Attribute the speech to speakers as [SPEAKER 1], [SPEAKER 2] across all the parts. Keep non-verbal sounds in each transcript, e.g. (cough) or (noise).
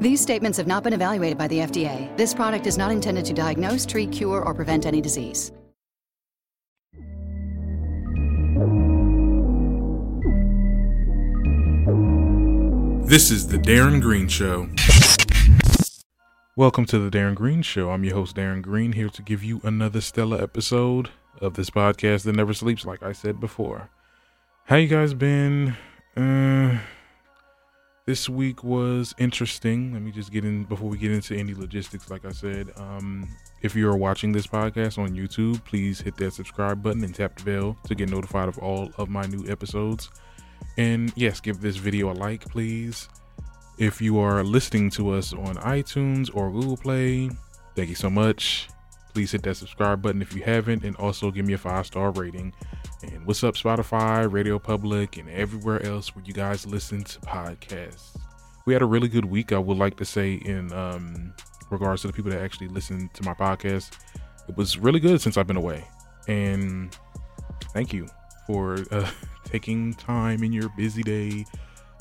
[SPEAKER 1] These statements have not been evaluated by the FDA. This product is not intended to diagnose, treat, cure, or prevent any disease.
[SPEAKER 2] This is the Darren Greene Show. Welcome to the Darren Greene Show. I'm your host, Darren Greene, here to give you another stellar episode of this podcast that never sleeps, like I said before. How you guys been? Uh, this week was interesting. Let me just get in before we get into any logistics. Like I said, um, if you are watching this podcast on YouTube, please hit that subscribe button and tap the bell to get notified of all of my new episodes. And yes, give this video a like, please. If you are listening to us on iTunes or Google Play, thank you so much. Please hit that subscribe button if you haven't, and also give me a five star rating. And what's up, Spotify, Radio Public, and everywhere else where you guys listen to podcasts. We had a really good week, I would like to say, in um, regards to the people that actually listen to my podcast. It was really good since I've been away. And thank you for uh, (laughs) taking time in your busy day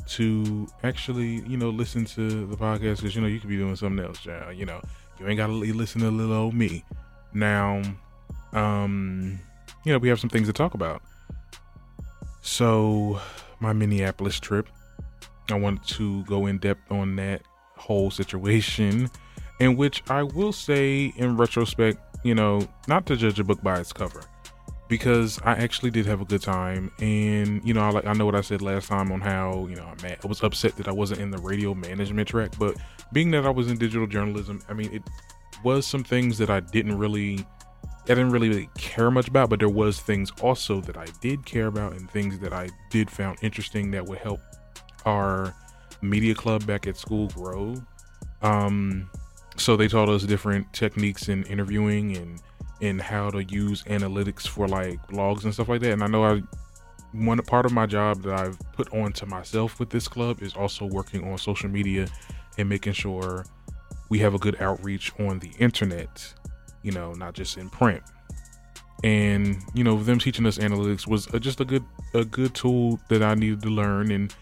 [SPEAKER 2] to actually, you know, listen to the podcast because you know you could be doing something else. You know, you ain't gotta listen to little old me. Now, um, you know, we have some things to talk about. So, my Minneapolis trip, I wanted to go in depth on that whole situation, in which I will say, in retrospect, you know, not to judge a book by its cover because I actually did have a good time. And you know, I like I know what I said last time on how you know I'm mad, I was upset that I wasn't in the radio management track, but being that I was in digital journalism, I mean, it was some things that I didn't really. I didn't really, really care much about, but there was things also that I did care about and things that I did found interesting that would help our media club back at school grow. Um, so they taught us different techniques in interviewing and and how to use analytics for like blogs and stuff like that. And I know I one part of my job that I've put on to myself with this club is also working on social media and making sure we have a good outreach on the internet, you know, not just in print. And you know, them teaching us analytics was just a good a good tool that I needed to learn and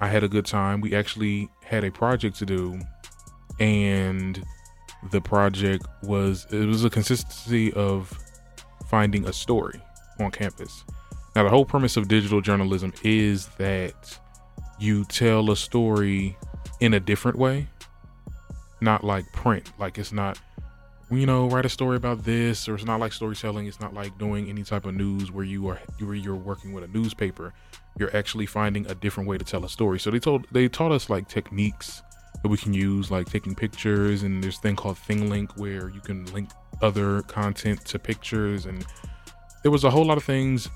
[SPEAKER 2] I had a good time. We actually had a project to do and the project was it was a consistency of finding a story on campus. Now the whole premise of digital journalism is that you tell a story in a different way, not like print. Like it's not you know write a story about this or it's not like storytelling it's not like doing any type of news where you are where you're working with a newspaper you're actually finding a different way to tell a story so they told they taught us like techniques that we can use, like taking pictures. And there's thing called ThingLink where you can link other content to pictures. And there was a whole lot of things.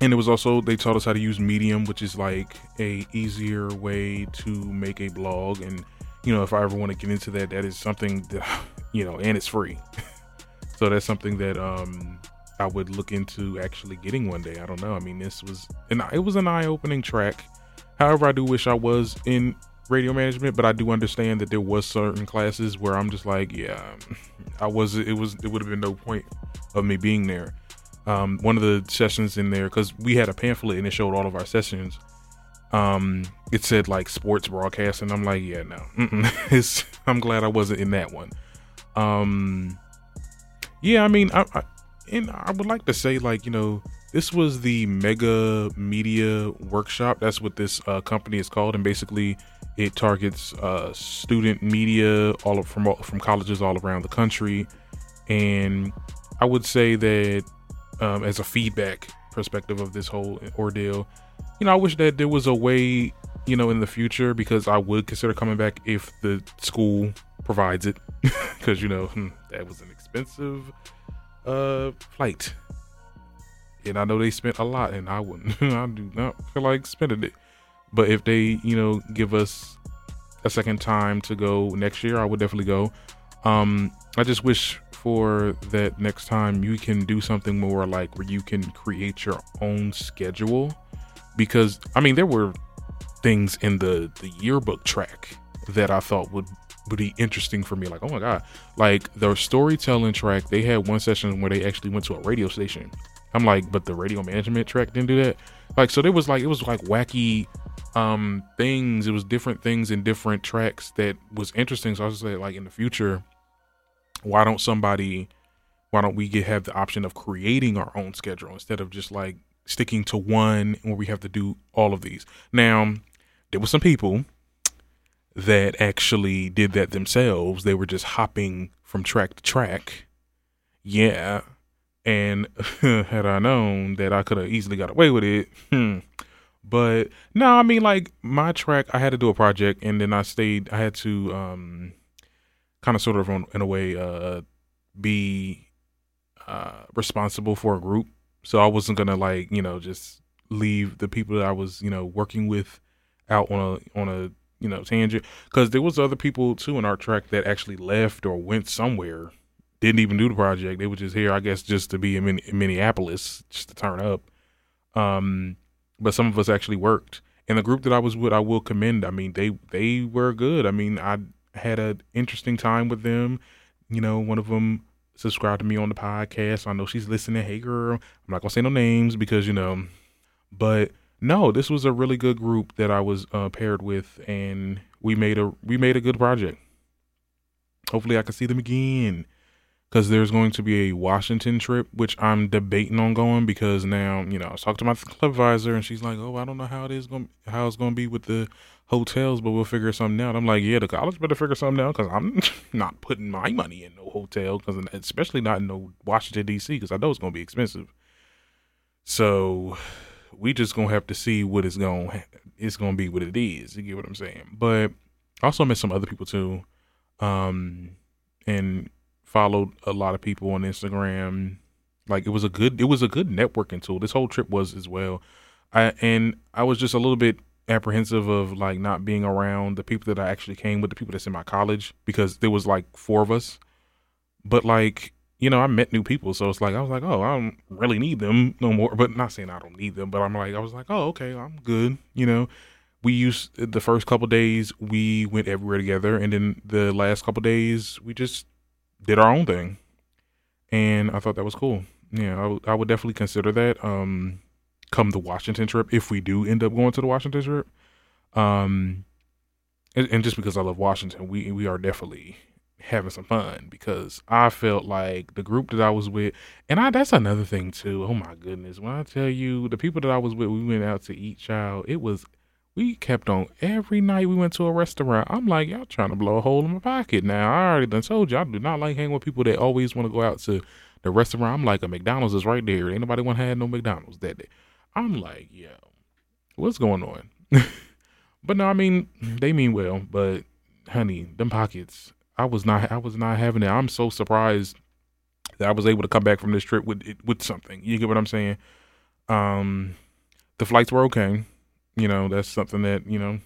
[SPEAKER 2] And it was also they taught us how to use Medium, which is like a easier way to make a blog. And you know, if I ever want to get into that, that is something that (sighs) you know, and it's free. (laughs) so that's something that um I would look into actually getting one day. I don't know. I mean, this was and it was an eye-opening track. However, I do wish I was in radio management, but I do understand that there was certain classes where I'm just like, yeah, (laughs) I was. It was. It would have been no point of me being there. Um, one of the sessions in there because we had a pamphlet and it showed all of our sessions. Um, it said like sports broadcast, and I'm like, yeah, no, (laughs) it's. I'm glad I wasn't in that one. Um, yeah, I mean, I, I and I would like to say like you know this was the mega media workshop that's what this uh, company is called and basically it targets uh, student media all of, from from colleges all around the country and I would say that um, as a feedback perspective of this whole ordeal, you know, I wish that there was a way, you know, in the future because I would consider coming back if the school provides it, (laughs) because you know hmm, that was an expensive uh flight, and I know they spent a lot, and I wouldn't, (laughs) I do not feel like spending it. But if they, you know, give us a second time to go next year, I would definitely go. Um, I just wish for that next time you can do something more like where you can create your own schedule because I mean there were things in the the yearbook track that I thought would would be interesting for me. Like oh my god. Like the storytelling track they had one session where they actually went to a radio station. I'm like but the radio management track didn't do that? Like so there was like it was like wacky um things. It was different things in different tracks that was interesting. So I was just like in the future why don't somebody why don't we get have the option of creating our own schedule instead of just like sticking to one where we have to do all of these now there were some people that actually did that themselves they were just hopping from track to track yeah and (laughs) had i known that i could have easily got away with it hmm. but no i mean like my track i had to do a project and then i stayed i had to um kind of sort of in a way uh, be uh, responsible for a group. So I wasn't gonna like you know just leave the people that I was you know working with out on a on a you know tangent. Because there was other people too in our track that actually left or went somewhere didn't even do the project. They were just here i guess just to be in, in minneapolis just to turn up. Um but some of us actually worked. And the group that i was with i will commend. I mean they they were good. I mean i had an interesting time with them. You know, one of them subscribed to me on the podcast. I know she's listening. Hey, girl. I'm not gonna say no names because you know, but no, this was a really good group that I was uh, paired with, and we made a we made a good project. Hopefully, I can see them again because there's going to be a Washington trip, which I'm debating on going because now you know I was talking to my club advisor, and she's like, "Oh, I don't know how it is going how it's going to be with the hotels, but we'll figure something out. I'm like, yeah, the college better figure something out because I'm (laughs) not putting my money in no hotel, because especially not in no Washington D.C. because I know it's gonna be expensive. So we just gonna have to see what it's gonna it's gonna be what it is. You get what I'm saying? But I also met some other people too, um, and followed a lot of people on Instagram. Like it was a good it was a good networking tool. This whole trip was as well. I and I was just a little bit apprehensive of like not being around the people that I actually came with, the people that's in my college, because there was like four of us. But like, you know, I met new people, so it's like I was like, oh, I don't really need them no more. But not saying I don't need them, but I'm like, I was like, oh, okay, I'm good. You know, we used the first couple days we went everywhere together, and then the last couple days we just did our own thing, and I thought that was cool. Yeah, I, w- I would definitely consider that. Um, come the Washington trip if we do end up going to the Washington trip. Um, and, and just because I love Washington, we we are definitely having some fun because I felt like the group that I was with, and I that's another thing too. Oh my goodness, when I tell you the people that I was with, we went out to eat. Child, it was we kept on every night we went to a restaurant. I'm like, y'all trying to blow a hole in my pocket now. I already done told you I do not like hanging with people that always want to go out to the restaurant. I'm like, a McDonald's is right there. Ain't nobody want to have no McDonald's that day. I'm like, yo, what's going on? (laughs) but no, I mean, they mean well, but honey, them pockets, I was not, I was not having it. I'm so surprised that I was able to come back from this trip with with something. You get what I'm saying? Um, the flights were okay. You know, that's something that you know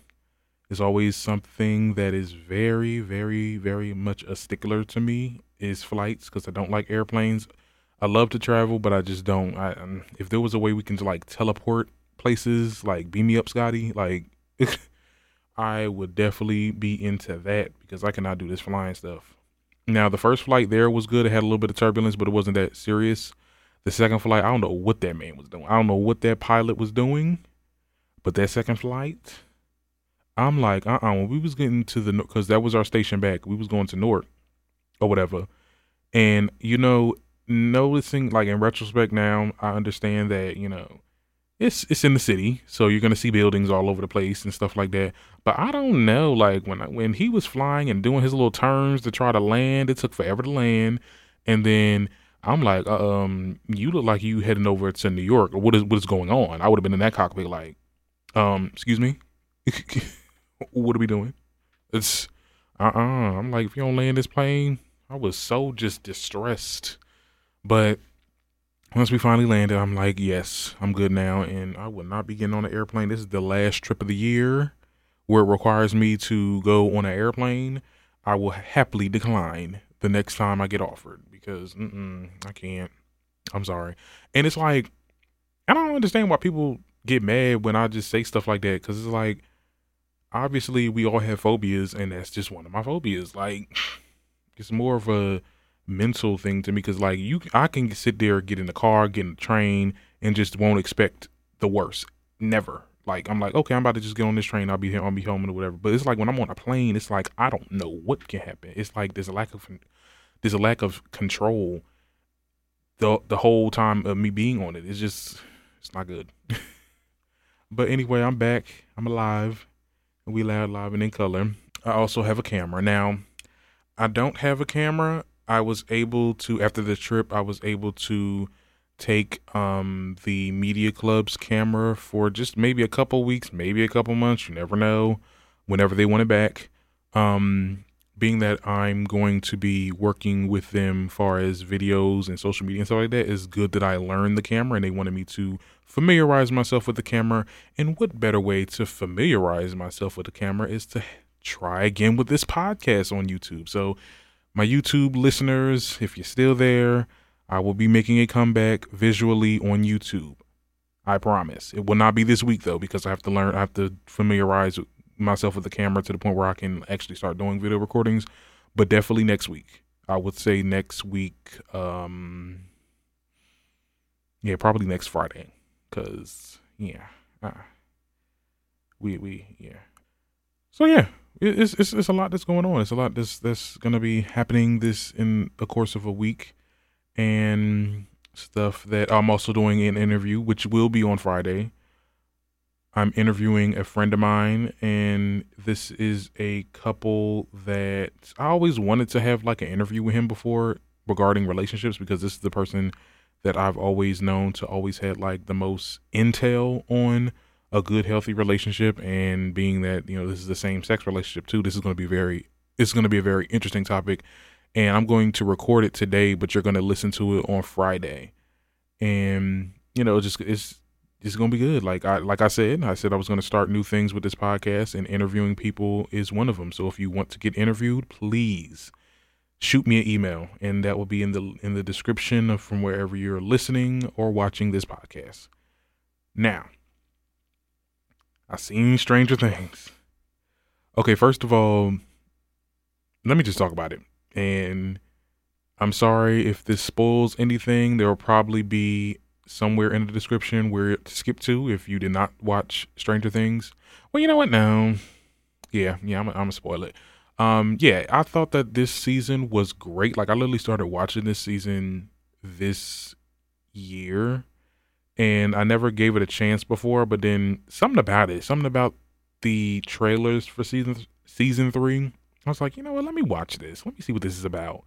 [SPEAKER 2] is always something that is very, very, very much a stickler to me is flights because I don't like airplanes. I love to travel, but I just don't. I um, if there was a way we can just like teleport places, like beam me up, Scotty, like (laughs) I would definitely be into that because I cannot do this flying stuff. Now the first flight there was good. It had a little bit of turbulence, but it wasn't that serious. The second flight, I don't know what that man was doing. I don't know what that pilot was doing, but that second flight, I'm like, uh, uh When we was getting to the, because that was our station back. We was going to Newark or whatever, and you know noticing like in retrospect now i understand that you know it's it's in the city so you're gonna see buildings all over the place and stuff like that but i don't know like when I, when he was flying and doing his little turns to try to land it took forever to land and then I'm like, uh, um, you look like you heading over to New York. Or what is what is going on? I would have been in that cockpit like, um, excuse me, (laughs) what are we doing? It's uh uh-uh. uh. I'm like, if you don't land this plane, I was so just distressed. But once we finally landed, I'm like, yes, I'm good now, and I will not be getting on an airplane. This is the last trip of the year where it requires me to go on an airplane. I will happily decline the next time I get offered because I can't. I'm sorry. And it's like, I don't understand why people get mad when I just say stuff like that because it's like, obviously, we all have phobias, and that's just one of my phobias. Like, (sighs) it's more of a mental thing to me because, like, you, I can sit there, get in the car, get in the train, and just won't expect the worst. Never. Like, I'm like, okay, I'm about to just get on this train. I'll be here. I'll be home and whatever. But it's like when I'm on a plane, it's like I don't know what can happen. It's like there's a lack of there's a lack of control the the whole time of me being on it. It's just it's not good. (laughs) but anyway, I'm back. I'm alive. We live, and in color. I also have a camera now. I don't have a camera. I was able to after the trip. I was able to take um the media club's camera for just maybe a couple weeks, maybe a couple months. You never know. Whenever they want it back. Um, being that I'm going to be working with them far as videos and social media and stuff like that, it's good that I learned the camera and they wanted me to familiarize myself with the camera. And what better way to familiarize myself with the camera is to try again with this podcast on YouTube. So, my YouTube listeners, if you're still there, I will be making a comeback visually on YouTube. I promise. It will not be this week though, because I have to learn, I have to familiarize myself with the camera to the point where I can actually start doing video recordings. But definitely next week. I would say next week. Um, yeah, probably next Friday. Cause yeah, uh, we we yeah. So yeah, it's it's it's a lot that's going on. It's a lot that's that's gonna be happening this in the course of a week, and stuff that I'm also doing an interview, which will be on Friday I'm interviewing a friend of mine, and this is a couple that I always wanted to have like an interview with him before regarding relationships because this is the person that I've always known to always had like the most intel on a good healthy relationship. And being that you know this is the same sex relationship too this is going to be very it's going to be a very interesting topic. And I'm going to record it today but you're going to listen to it on Friday. And you know just it's it's gonna be good. Like I like I said, I said I was gonna start new things with this podcast, and interviewing people is one of them. So if you want to get interviewed, please shoot me an email, and that will be in the in the description from wherever you're listening or watching this podcast. Now, I've seen Stranger Things. Okay, first of all, let me just talk about it. And I'm sorry if this spoils anything. There will probably be somewhere in the description where to skip to if you did not watch Stranger Things. Well, you know what? Now, yeah, yeah, I'm, I'm gonna spoil it. Um, yeah, I thought that this season was great. Like, I literally started watching this season this year, and I never gave it a chance before. But then something about it, something about the trailers for season season three, I was like, you know what? Let me watch this. Let me see what this is about.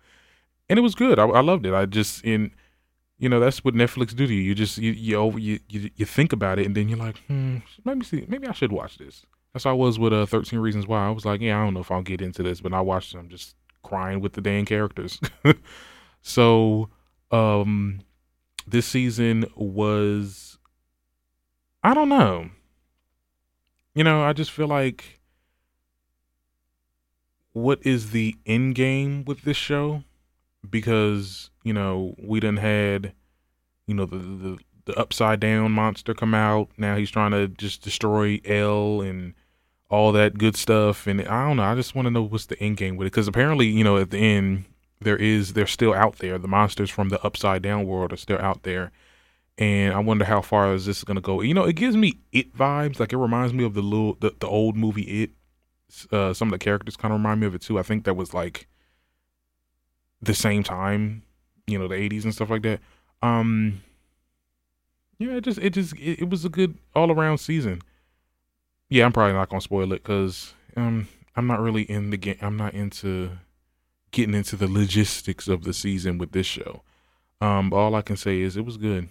[SPEAKER 2] And it was good. I, I loved it. I just in you know that's what Netflix do to you. You just you you over you, you, you think about it and then you're like, hmm, maybe see, maybe I should watch this. That's how I was with uh, Thirteen Reasons Why. I was like, yeah, I don't know if I'll get into this, but I watched it. I'm just crying with the dang characters. (laughs) so, um, this season was, I don't know. You know, I just feel like, what is the end game with this show? Because you know we done had you know the, the the upside down monster come out. Now he's trying to just destroy El and all that good stuff. And I don't know. I just want to know what's the end game with it because apparently you know at the end there is they're still out there. The monsters from the upside down world are still out there. And I wonder how far is this going to go. You know, it gives me it vibes. Like it reminds me of the little the, the old movie It. Uh, some of the characters kind of remind me of it too. I think that was like the same time, you know, the 80s and stuff like that. Um yeah, it just it just it, it was a good all around season. Yeah, I'm probably not gonna spoil it because um I'm not really in the game. I'm not into getting into the logistics of the season with this show. Um, all I can say is it was good,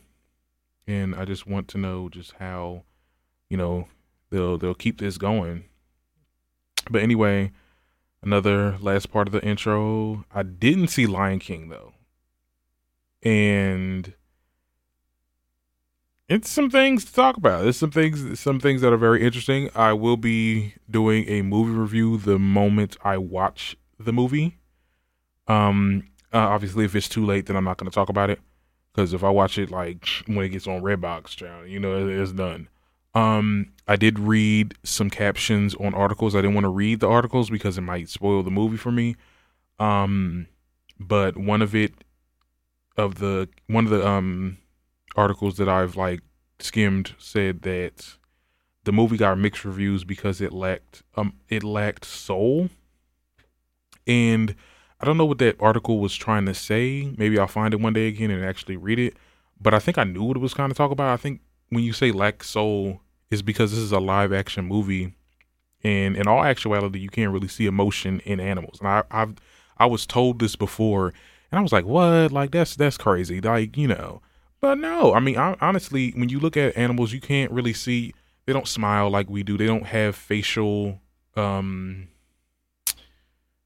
[SPEAKER 2] and I just want to know just how, you know, they'll they'll keep this going. But anyway, another last part of the intro. I didn't see Lion King though, and it's some things to talk about. There's some things, some things that are very interesting. I will be doing a movie review the moment I watch the movie. Um, uh, obviously, if it's too late, then I'm not going to talk about it. Because if I watch it like when it gets on Redbox you know, it's done. Um, I did read some captions on articles. I didn't want to read the articles because it might spoil the movie for me. Um, but one of it, of the one of the um articles that I've like skimmed said that the movie got mixed reviews because it lacked um it lacked soul. And I don't know what that article was trying to say. Maybe I'll find it one day again and actually read it. But I think I knew what it was kind of talk about. I think when you say lack soul is because this is a live action movie and in all actuality you can't really see emotion in animals. And I I've I was told this before and I was like, "What? Like that's that's crazy." Like, you know, but no, I mean, I, honestly, when you look at animals, you can't really see. They don't smile like we do. They don't have facial um,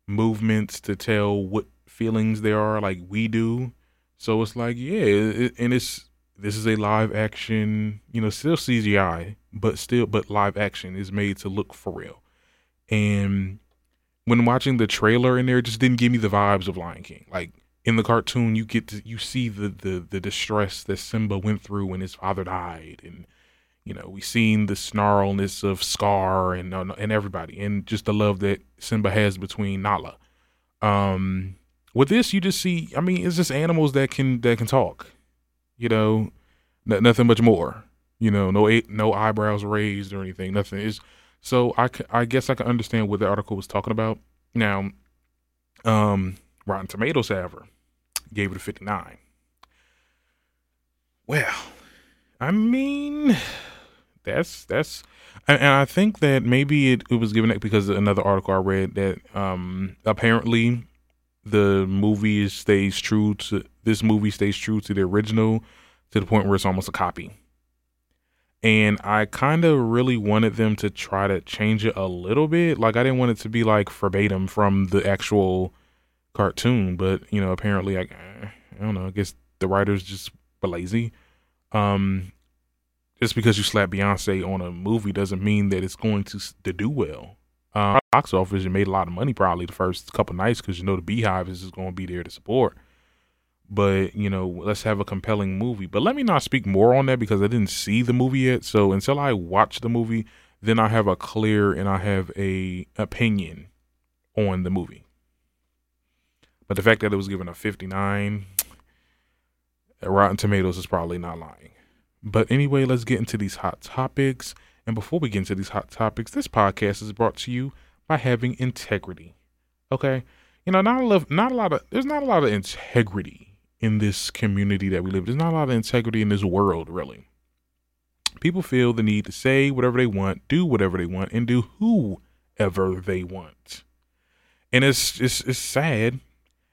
[SPEAKER 2] movements to tell what feelings there are like we do. So it's like, yeah, it, and it's this is a live action, you know, still CGI, but still, but live action is made to look for real. And when watching the trailer in there, it just didn't give me the vibes of Lion King. Like in the cartoon you get to you see the the the distress that Simba went through when his father died and you know we seen the snarlness of Scar and uh, and everybody and just the love that Simba has between Nala um with this you just see I mean it's just animals that can that can talk you know n- nothing much more you know no no eyebrows raised or anything nothing is so I, I guess I can understand what the article was talking about now um Rotten Tomatoes, however, gave it a 59. Well, I mean, that's that's, and, and I think that maybe it, it was given because another article I read that um apparently the movie stays true to this movie stays true to the original to the point where it's almost a copy. And I kind of really wanted them to try to change it a little bit. Like I didn't want it to be like verbatim from the actual cartoon, but you know, apparently, I, I don't know. I guess the writers just were lazy. Um, just because you slap Beyonce on a movie doesn't mean that it's going to to do well. Um, box office, it made a lot of money probably the first couple nights because you know the BeyHive is going to be there to support. But you know, let's have a compelling movie. But let me not speak more on that because I didn't see the movie yet. So until I watch the movie, then I have a clear and I have a opinion on the movie. But the fact that it was given a 59, Rotten Tomatoes is probably not lying. But anyway, let's get into these hot topics. And before we get into these hot topics, this podcast is brought to you by having integrity. Okay? You know, not a lot, not a lot of there's not a lot of integrity in this community that we live. There's not a lot of integrity in this world, really. People feel the need to say whatever they want, do whatever they want, and do whoever they want. And it's it's it's sad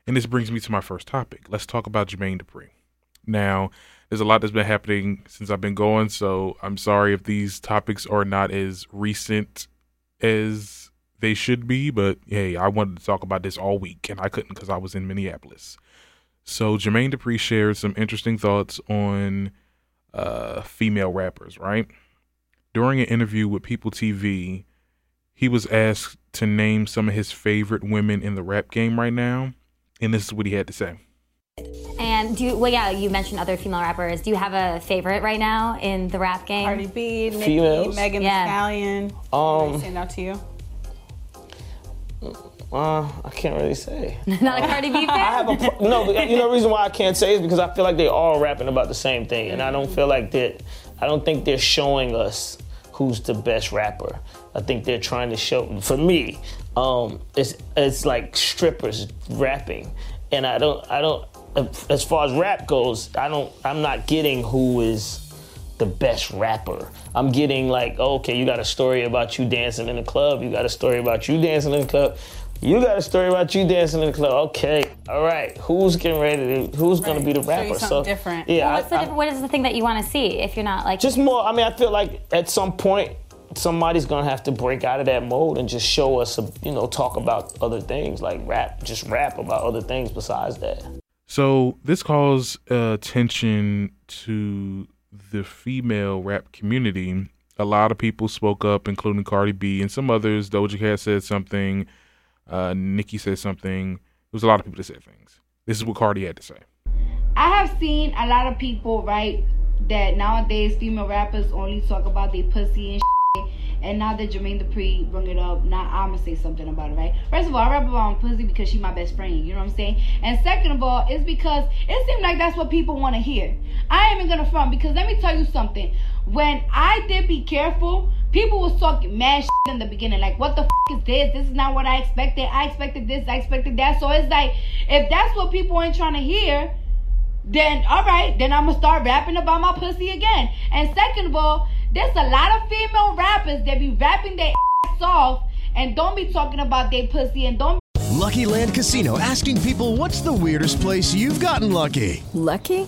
[SPEAKER 2] and this brings me to my first topic. Let's talk about Jermaine Dupri. Now, there's a lot that's been happening since I've been going, so I'm sorry if these topics are not as recent as they should be, but hey, I wanted to talk about this all week and I couldn't because I was in Minneapolis. So Jermaine Dupri shared some interesting thoughts on uh, female rappers, right? During an interview with People TV, he was asked to name some of his favorite women in the rap game right now and this is what he had to say.
[SPEAKER 3] And do you, well, yeah, you mentioned other female rappers. Do you have a favorite right now in the rap game?
[SPEAKER 4] Cardi B, Nicki,
[SPEAKER 5] Females?
[SPEAKER 4] Megan
[SPEAKER 3] Yeah.
[SPEAKER 4] Thee Stallion.
[SPEAKER 5] Um,
[SPEAKER 4] stand out to you?
[SPEAKER 5] uh, I can't really say. (laughs)
[SPEAKER 3] Not a Cardi B fan?
[SPEAKER 5] I have a pro- no, but you know the reason why I can't say is because I feel like they all rapping about the same thing, and I don't feel like that. I don't think they're showing us who's the best rapper. I think they're trying to show. For me, um, it's it's like strippers rapping, and I don't I don't. As far as rap goes, I don't. I'm not getting who is the best rapper. I'm getting like, oh, okay, you got a story about you dancing in the club. You got a story about you dancing in the club. You got a story about you dancing in the club. Okay, All right, who's getting ready to? Who's gonna be the
[SPEAKER 4] Show you
[SPEAKER 5] rapper?
[SPEAKER 4] something different.
[SPEAKER 5] Yeah,
[SPEAKER 3] Well,
[SPEAKER 5] I-
[SPEAKER 3] what's the,
[SPEAKER 5] I-
[SPEAKER 3] what is the thing that you want to see if you're not like
[SPEAKER 5] just more. I mean, I feel like at some point somebody's gonna have to break out of that mode and just show us, a, you know, talk about other things like rap, just rap about other things besides that.
[SPEAKER 2] So this calls uh, attention to the female rap community. A lot of people spoke up, including Cardi B and some others. Doja Cat said something. Uh, Nicki said something. There was a lot of people that said things. This is what Cardi had to say.
[SPEAKER 6] I have seen a lot of people, right, that nowadays female rappers only talk about their pussy and shit. And now that Jermaine Dupri bring it up, now I'm gonna say something about it, right? First of all, I rap about my pussy because she my best friend, you know what I'm saying? And second of all, it's because it seems like that's what people want to hear. I ain't even gonna front because let me tell you something. When I did be careful, people was talking mad in the beginning, like, what the is this? This is not what I expected. I expected this, I expected that. So it's like, if that's what people ain't trying to hear, then all right, then I'm gonna start rapping about my pussy again. And second of all, there's a lot of female rappers that be rapping their ass off and don't be talking about their pussy and don't
[SPEAKER 7] Lucky Land Casino asking people what's the weirdest place you've gotten lucky?
[SPEAKER 8] Lucky?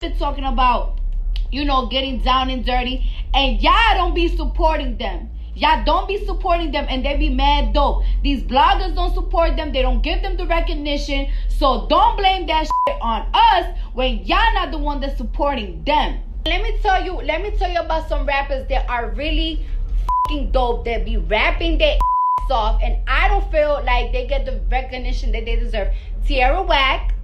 [SPEAKER 6] be talking about, you know, getting down and dirty, and y'all don't be supporting them. Y'all don't be supporting them, and they be mad dope. These bloggers don't support them. They don't give them the recognition. So don't blame that on us when y'all not the one that's supporting them. Let me tell you. Let me tell you about some rappers that are really fucking dope. That be rapping their ass off, and I don't feel like they get the recognition that they deserve. Tierra Whack,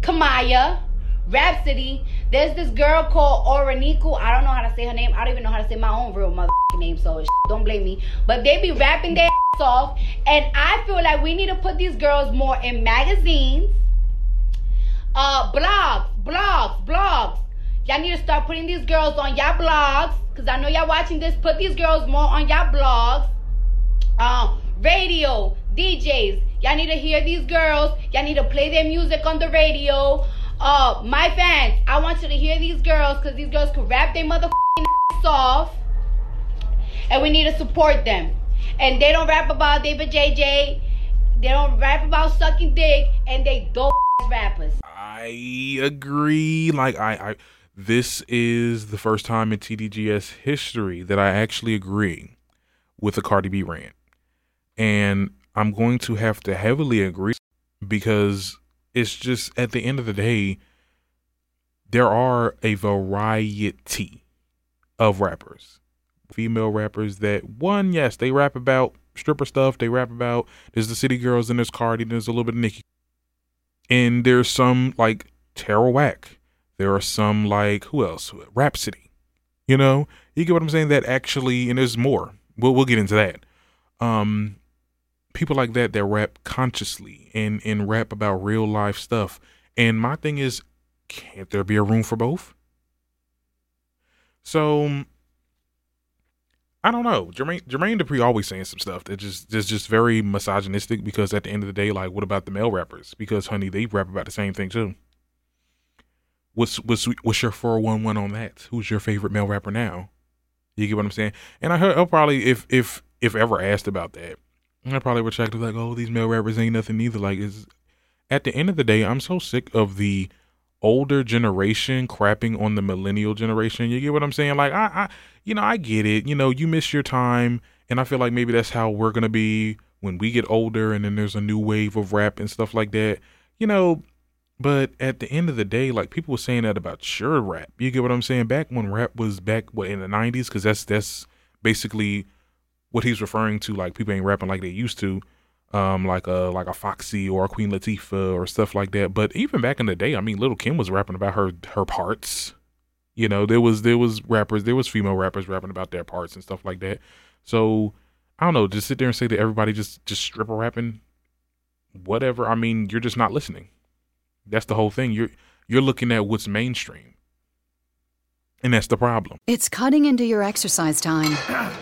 [SPEAKER 6] Kamaiyah. Rapsody. There's this girl called Oraniku. I don't know how to say her name. I don't even know how to say my own real mother name, so don't blame me. But they be rapping their ass off, and I feel like we need to put these girls more in magazines, uh, blogs, blogs, blogs. Y'all need to start putting these girls on y'all blogs, cause I know y'all watching this. Put these girls more on y'all blogs. Um, radio, DJs. Y'all need to hear these girls. Y'all need to play their music on the radio. Uh, my fans, I want you to hear these girls because these girls can rap their motherfucking off. And we need to support them. And they don't rap about David JJ. They don't rap about sucking dick. And they dope rappers.
[SPEAKER 2] I agree. Like I, I, this is the first time in TDGS history that I actually agree with the Cardi B rant, and I'm going to have to heavily agree because it's just at the end of the day, there are a variety of rappers, female rappers that one, yes, they rap about stripper stuff. They rap about there's the City Girls and there's Cardi, there's a little bit of Nicki, and there's some like Tara Whack. There are some like who else? Rapsody. You know, you get what I'm saying? That actually, and there's more. We'll we'll get into that. Um, people like that that rap consciously and and rap about real life stuff. And my thing is, can't there be a room for both? So um, I don't know. Jermaine Jermaine Dupri always saying some stuff that just that's just very misogynistic because at the end of the day, like what about the male rappers? Because honey, they rap about the same thing too. What's what's what's your four one one on that? Who's your favorite male rapper now? You get what I'm saying? And I heard I'll probably if if if ever asked about that, I probably would check to like, oh, these male rappers ain't nothing either. Like is at the end of the day, I'm so sick of the older generation crapping on the millennial generation. You get what I'm saying? Like I, I you know, I get it. You know, you miss your time and I feel like maybe that's how we're gonna be when we get older and then there's a new wave of rap and stuff like that. You know, But at the end of the day, like people were saying that about sure rap. You get what I'm saying? Back when rap was back what in the '90s, because that's that's basically what he's referring to. Like people ain't rapping like they used to, um, like a like a Foxy or a Queen Latifah or stuff like that. But even back in the day, I mean, Little Kim was rapping about her her parts. You know, there was there was rappers, there was female rappers rapping about their parts and stuff like that. So I don't know, just sit there and say that everybody just just stripper rapping, whatever. I mean, you're just not listening. That's the whole thing. You're you're looking at what's mainstream. And that's the problem.
[SPEAKER 1] It's cutting into your exercise time. (clears throat)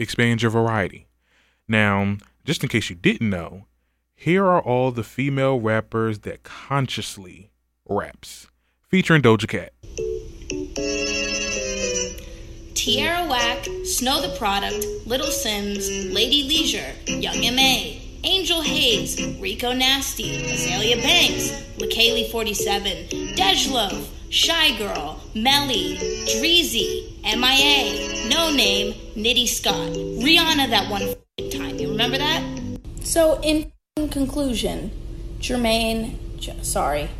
[SPEAKER 2] Expand your variety. Now, just in case you didn't know, here are all the female rappers that consciously raps, featuring Doja Cat.
[SPEAKER 9] Tierra Whack, Snow Tha Product, Little Simz, Lady Leshurr, Young M.A., Angel Haze, Rico Nasty, Azealia Banks, LaKaylee 47, Dej Loaf, Shy Girl, Melly, Dreezy, MIA, No Name, Nitty Scott, Rihanna that one time. You remember that? So, in conclusion, Jermaine, J- sorry,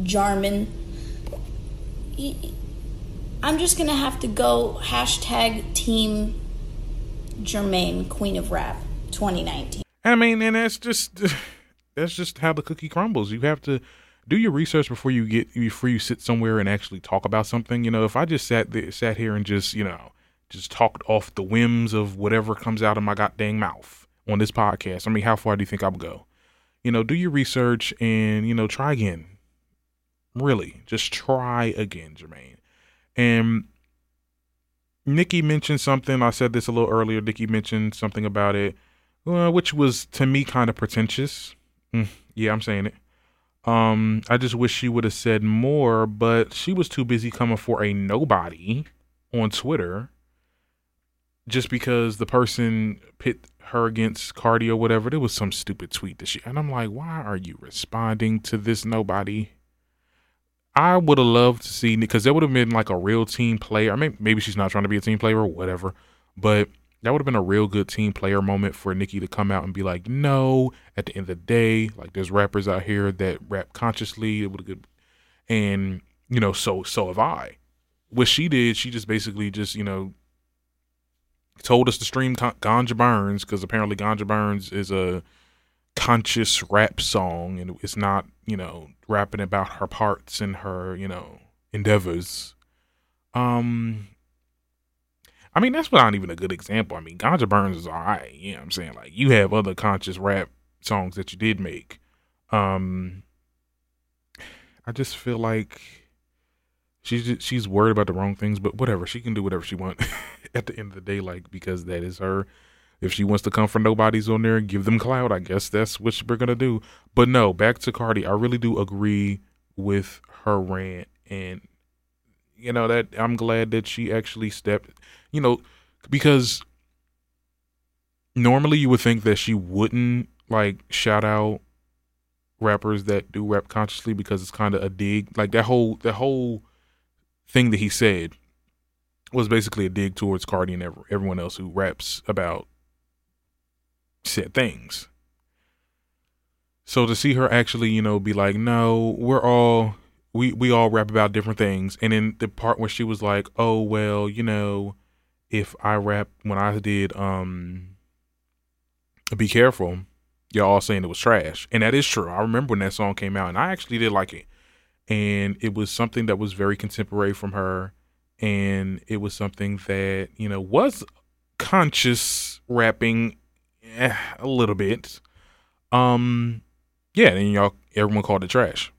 [SPEAKER 9] Jarman, I'm just gonna have to go hashtag Team Jermaine Queen of Rap 2019.
[SPEAKER 2] I mean, and that's just (laughs) that's just how the cookie crumbles. You have to do your research before you get before you sit somewhere and actually talk about something. You know, if I just sat there, sat here and just you know just talked off the whims of whatever comes out of my goddamn mouth on this podcast, I mean, how far do you think I'll go? You know, do your research and you know try again. Really, just try again, Jermaine. And Nikki mentioned something. I said this a little earlier. Nikki mentioned something about it uh, which was to me kind of pretentious. Mm, yeah, I'm saying it. Um, I just wish she would have said more, but she was too busy coming for a nobody on Twitter just because the person pit her against Cardi or whatever. There was some stupid tweet that she, and I'm like, why are you responding to this nobody? I would have loved to see because there would have been like a real team player. I mean, maybe she's not trying to be a team player or whatever, but that would have been a real good team player moment for Nikki to come out and be like, no, at the end of the day, like there's rappers out here that rap consciously. It would have good, and you know, so so have I. What she did, she just basically just you know told us to stream Ganja Burns because apparently Ganja Burns is a conscious rap song and it's not you know rapping about her parts and her you know endeavors. Um, I mean, that's not even a good example. I mean, Ganja Burns is all right. You know what I'm saying? Like, you have other conscious rap songs that you did make. Um, I just feel like she's she's worried about the wrong things, but whatever. She can do whatever she wants (laughs) at the end of the day, like, because that is her. If she wants to come for nobody's on there and give them cloud I guess that's what we're to do. But no, back to Cardi. I really do agree with her rant. And, you know, that I'm glad that she actually stepped you know, because normally you would think that she wouldn't like shout out rappers that do rap consciously because it's kind of a dig. Like that whole that whole thing that he said was basically a dig towards Cardi and everyone else who raps about said things. So to see her actually, you know, be like, "No, we're all we we all rap about different things," and then the part where she was like, "Oh well, you know." if I rap when I did um Be Careful, y'all all saying it was trash. And that is true. I remember when that song came out and I actually did like it. And it was something that was very contemporary from her. And it was something that, you know, was conscious rapping eh, a little bit. Um yeah, and y'all everyone called it trash.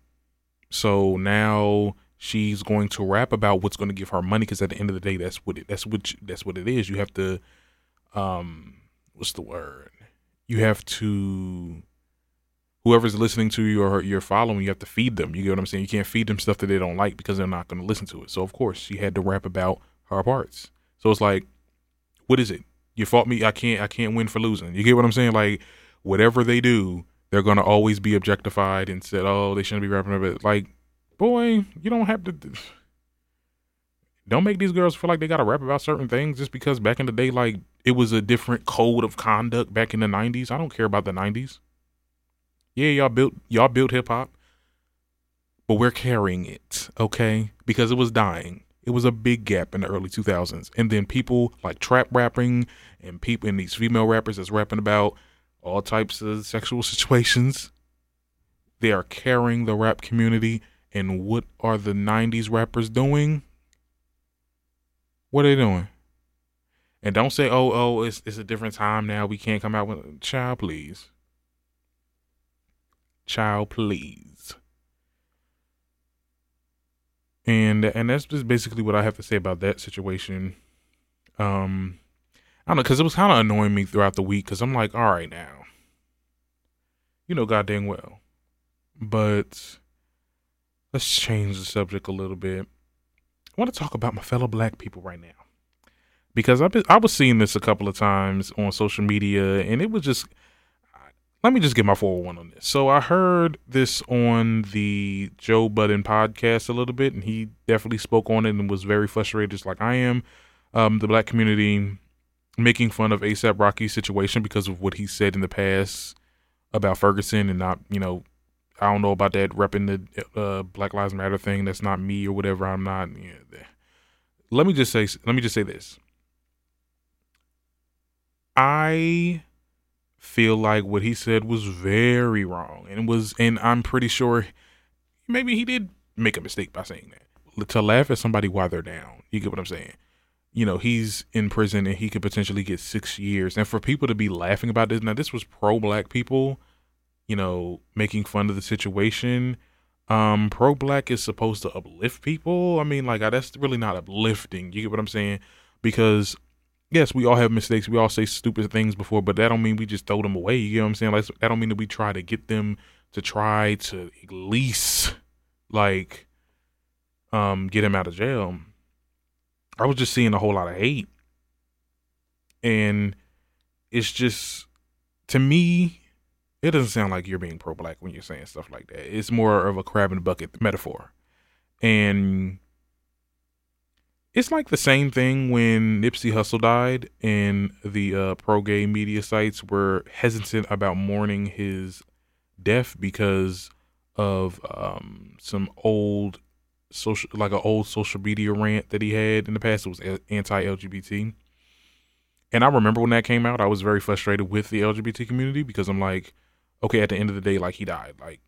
[SPEAKER 2] So now she's going to rap about what's going to give her money because at the end of the day that's what it that's what that's what it is you have to um what's the word you have to whoever's listening to you or you're following, you have to feed them. You get what I'm saying? You can't feed them stuff that they don't like because they're not going to listen to it. So of course, she had to rap about her parts. So it's like, what is it? You fought me. I can't. I can't win for losing. You get what I'm saying? Like, whatever they do, they're going to always be objectified and said, "Oh, they shouldn't be rapping about it." Like, boy, you don't have to. Don't make these girls feel like they got to rap about certain things just because back in the day, like it was a different code of conduct back in the '90s. I don't care about the '90s. Yeah, y'all built y'all built hip hop, but we're carrying it, okay? Because it was dying. It was a big gap in the early 2000s, and then people like trap rapping and people and these female rappers that's rapping about all types of sexual (laughs) situations. They are carrying the rap community, and what are the 90s rappers doing? What are they doing? And don't say, "Oh, oh, it's it's a different time now. We can't come out with child, please." Child please. And and that's just basically what i have to say about that situation. Um i don't know because it was kind of annoying me throughout the week because i'm like all right now. You know god dang well. But let's change the subject a little bit. I want to talk about my fellow black people right now. Because I've been, I was seeing this a couple of times on social media, and it was just let me just get my 401 on this. So I heard this on the Joe Budden podcast a little bit, and he definitely spoke on it and was very frustrated, just like I am. Um, the black community making fun of ASAP Rocky's situation because of what he said in the past about Ferguson and not, you know, I don't know about that repping the uh, Black Lives Matter thing. That's not me or whatever. I'm not. You know, let me just say. Let me just say this. I feel like what he said was very wrong and was and I'm pretty sure maybe he did make a mistake by saying that. To laugh at somebody while they're down. You get what I'm saying? You know, he's in prison and he could potentially get 6 years. And for people to be laughing about this, now this was pro black people, you know, making fun of the situation. Um pro black is supposed to uplift people. I mean, like that's really not uplifting. You get what I'm saying? Because yes, we all have mistakes. We all say stupid things before, but that don't mean we just throw them away. You know what I'm saying? Like that don't mean that we try to get them to try to at least like um get him out of jail. I was just seeing a whole lot of hate. And it's just to me, it doesn't sound like you're being pro black when you're saying stuff like that. It's more of a crab in a bucket metaphor. And it's like the same thing when Nipsey Hussle died, and the uh, pro gay media sites were hesitant about mourning his death because of um, some old social, like an old social media rant that he had in the past. It was anti LGBT. And I remember when that came out, I was very frustrated with the LGBT community because I'm like, okay, at the end of the day, like he died. Like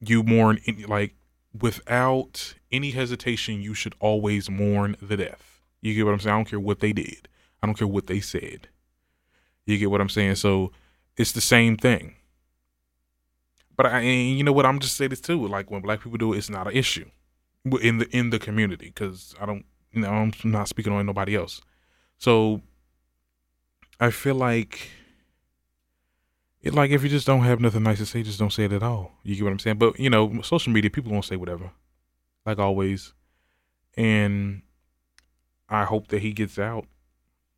[SPEAKER 2] you mourn, like without any hesitation, you should always mourn the death. You get what I'm saying? I don't care what they did. I don't care what they said. You get what I'm saying? So it's the same thing. But I, and you know what? I'm just say this too. Like when black people do it, it's not an issue in the in the community because I don't, you know, I'm not speaking on nobody else. So I feel like it like if you just don't have nothing nice to say, just don't say it at all. You get what I'm saying? But you know, social media, people gonna say whatever, like always. And I hope that he gets out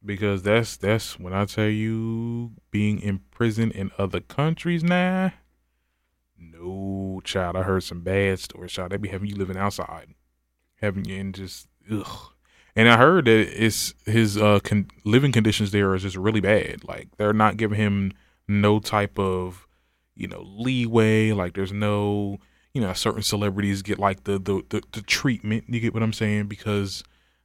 [SPEAKER 2] because that's that's when I tell you being in prison in other countries now. No child, I heard some bad stories. Child, they be having you living outside, having you in just ugh. And I heard that it's his uh con- living conditions there is just really bad. Like they're not giving him no type of you know leeway like there's no you know certain celebrities get like the the the, the treatment you get what i'm saying because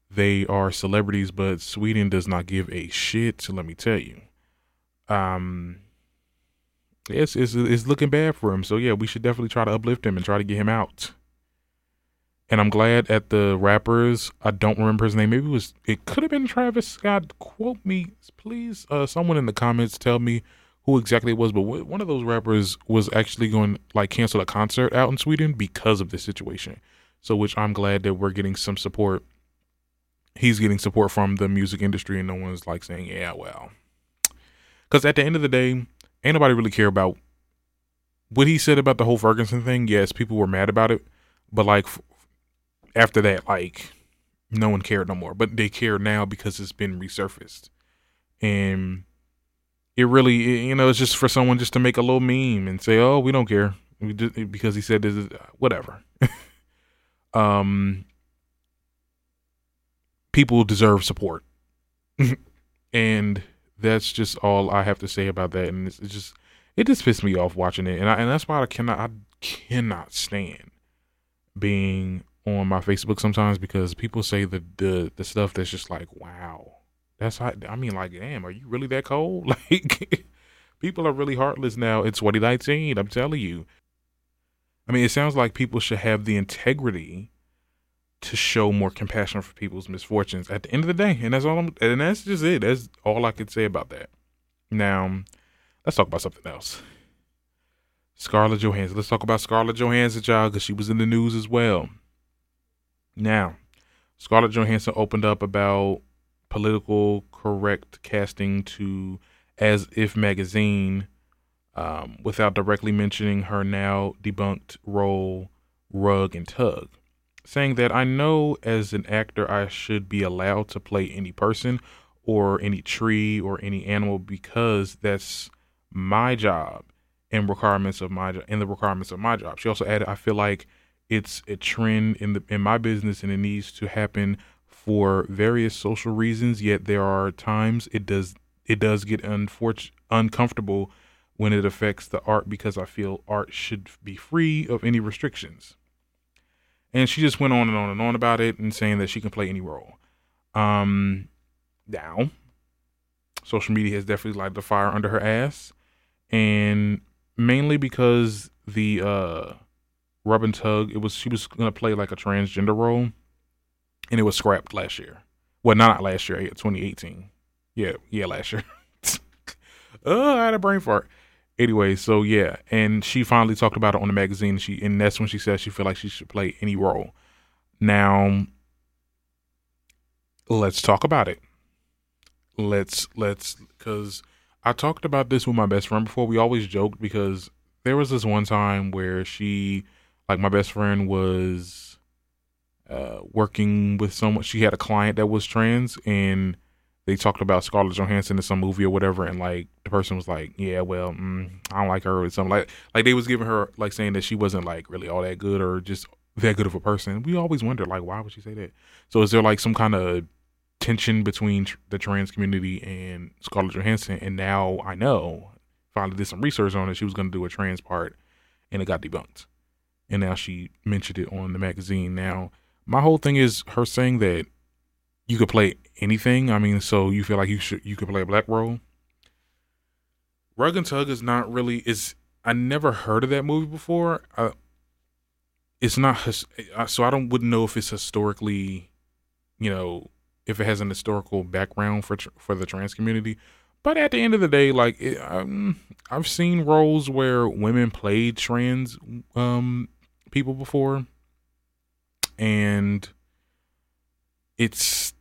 [SPEAKER 2] they are celebrities but sweden does not give a shit so let me tell you. Um it's, it's it's looking bad for him so yeah we should definitely try to uplift him and try to get him out. And i'm glad at the rappers i don't remember his name maybe it was it could have been travis scott quote me please uh someone in the comments tell me who exactly it was, but one of those rappers was actually going like cancel a concert out in Sweden because of this situation. So, which I'm glad that we're getting some support. He's getting support from the music industry, and no one's like saying, "Yeah, well," because at the end of the day, ain't nobody really care about what he said about the whole Ferguson thing, yes, people were mad about it, but like after that, like no one cared no more. But they care now because it's been resurfaced, and it really, you know, it's just for someone just to make a little meme and say, "Oh, we don't care," we just, because he said this, is, whatever. (laughs) um, people deserve support, (laughs) and that's just all I have to say about that. And it's, it's just it just pissed me off watching it, and I, and that's why I cannot I cannot stand being on my Facebook sometimes because people say the the the stuff that's just like wow that's I mean like damn are you really that cold? (laughs) Like people are really heartless now. It's 2019 I'm telling you. I mean it sounds like people should have the integrity to show more compassion for people's misfortunes at the end of the day and that's all I'm and that's just it. That's all I could say about that. Now let's talk about something else. Scarlett Johansson. Let's talk about Scarlett Johansson, child, because she was in the news as well. Now, Scarlett Johansson opened up about political correct casting to As If magazine um, without directly mentioning her now debunked role, Rub and Tug, saying that I know as an actor I should be allowed to play any person or any tree or any animal because that's my job and requirements of my in the requirements of my job. She also added, I feel like it's a trend in the in my business and it needs to happen for various social reasons. Yet there are times it does it does get unfortunate uncomfortable when it affects the art because I feel art should be free of any restrictions. And she just went on and on and on about it and saying that she can play any role. Um, now, social media has definitely lighted the fire under her ass, and mainly because the uh Rub and Tug, it was she was gonna play like a transgender role, and it was scrapped last year. Well, not last year, 2018. Yeah, yeah, last year. oh, (laughs) I had a brain fart. Anyway, so yeah, and she finally talked about it on the magazine. She and that's when she said she felt like she should play any role. Now, let's talk about it. Let's let's because I talked about this with my best friend before. We always joked because there was this one time where she, like, my best friend was uh, working with someone. She had a client that was trans, and they talked about Scarlett Johansson in some movie or whatever. And like, the person was like, "Yeah, well, mm, I don't like her," or something like. Like they was giving her like saying that she wasn't like really all that good or just that good of a person. We always wonder like, why would she say that? So is there like some kind of tension between tr- the trans community and Scarlett Johansson, and now I know. Finally, did some research on it. She was going to do a trans part, and it got debunked. And now she mentioned it on the magazine. Now, my whole thing is her saying that you could play anything. I mean, so you feel like you should you could play a black role. Rub and Tug is not really is. I never heard of that movie before. It's not so I don't wouldn't know if it's historically, you know, if it has an historical background for for the trans community. But at the end of the day, like it, um, I've seen roles where women played trans um, people before, and it's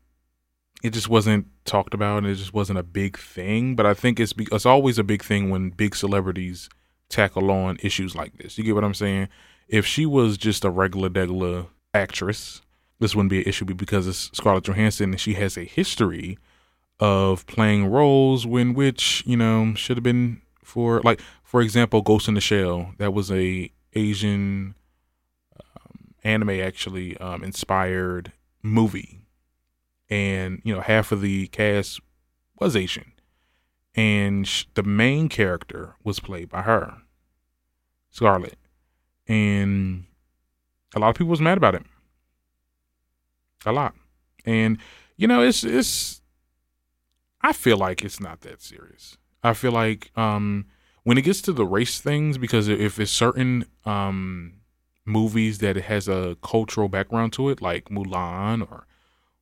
[SPEAKER 2] it just wasn't talked about, and it just wasn't a big thing. But I think it's it's always a big thing when big celebrities tackle on issues like this. You get what I'm saying? If she was just a regular degular actress, this wouldn't be an issue because it's Scarlett Johansson and she has a history of playing roles when which you know should have been for like for example Ghost in the Shell that was a Asian anime actually um, inspired movie. And you know half of the cast was Asian. And sh- the main character was played by her Scarlett. And a lot of people was mad about it a lot. And you know it's it's I feel like it's not that serious. I feel like um, when it gets to the race things, because if it's certain um, movies that has a cultural background to it, like Mulan or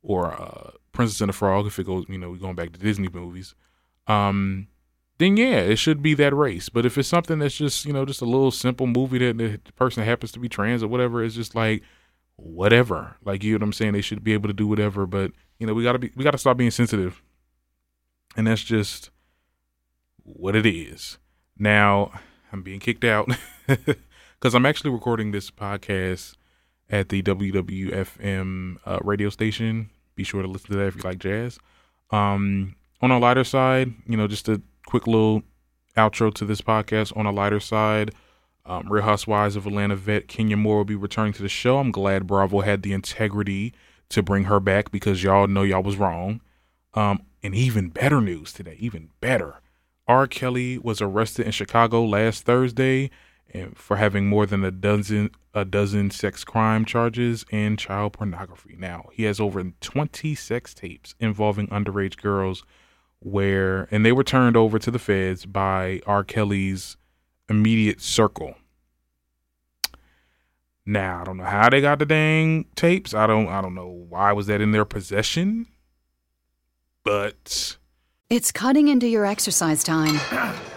[SPEAKER 2] or uh, Princess and the Frog, if it goes, you know, going back to Disney movies, um, then yeah, it should be that race. But if it's something that's just you know just a little simple movie that the person happens to be trans or whatever, it's just like whatever. Like you know what I'm saying? They should be able to do whatever. But you know we gotta be we gotta stop being sensitive and that's just what it is. Now, I'm being kicked out (laughs) because I'm actually recording this podcast at the WWFM uh, radio station. Be sure to listen to that if you like jazz. Um, on a lighter side, you know, just a quick little outro to this podcast. On a lighter side, um, Real Housewives of Atlanta vet Kenya Moore will be returning to the show. I'm glad Bravo had the integrity to bring her back because y'all know y'all was wrong. Um, and even better news today, even better. R. Kelly was arrested in Chicago last Thursday for having more than a dozen a dozen sex crime charges and child pornography. Now, he has over 20 sex tapes involving underage girls where and they were turned over to the feds by R. Kelly's immediate circle. Now, I don't know how they got the dang tapes. I don't I don't know why was that in their possession. But
[SPEAKER 1] It's cutting into your exercise time.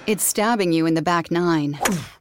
[SPEAKER 1] It's stabbing you in the back nine.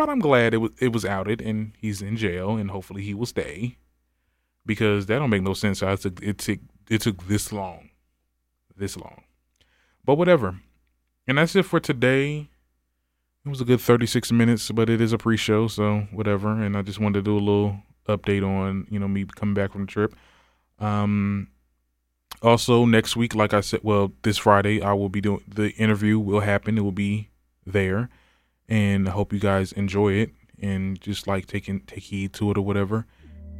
[SPEAKER 2] But I'm glad it was it was outed and he's in jail and hopefully he will stay. Because that don't make no sense I took it took it took this long. This long. But whatever. And that's it for today. It was a good 36 minutes, but it is a pre-show, so whatever. And I just wanted to do a little update on, you know, me coming back from the trip. Um also next week, like I said, well, this Friday I will be doing the interview will happen. It will be there. And I hope you guys enjoy it and just like taking take heed to it or whatever.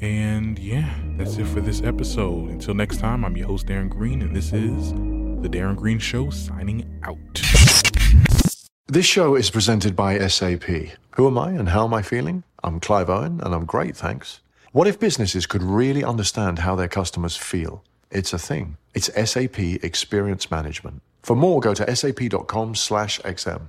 [SPEAKER 2] And yeah, that's it for this episode. Until next time, I'm your host Darren Greene, and this is the Darren Greene Show signing out.
[SPEAKER 10] This show is presented by SAP. Who am I and how am I feeling? I'm Clive Owen and I'm great, thanks. What if businesses could really understand how their customers feel? It's a thing. It's SAP Experience Management. For more, go to sap.com slash XM.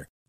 [SPEAKER 11] there.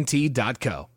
[SPEAKER 12] AT&T.co.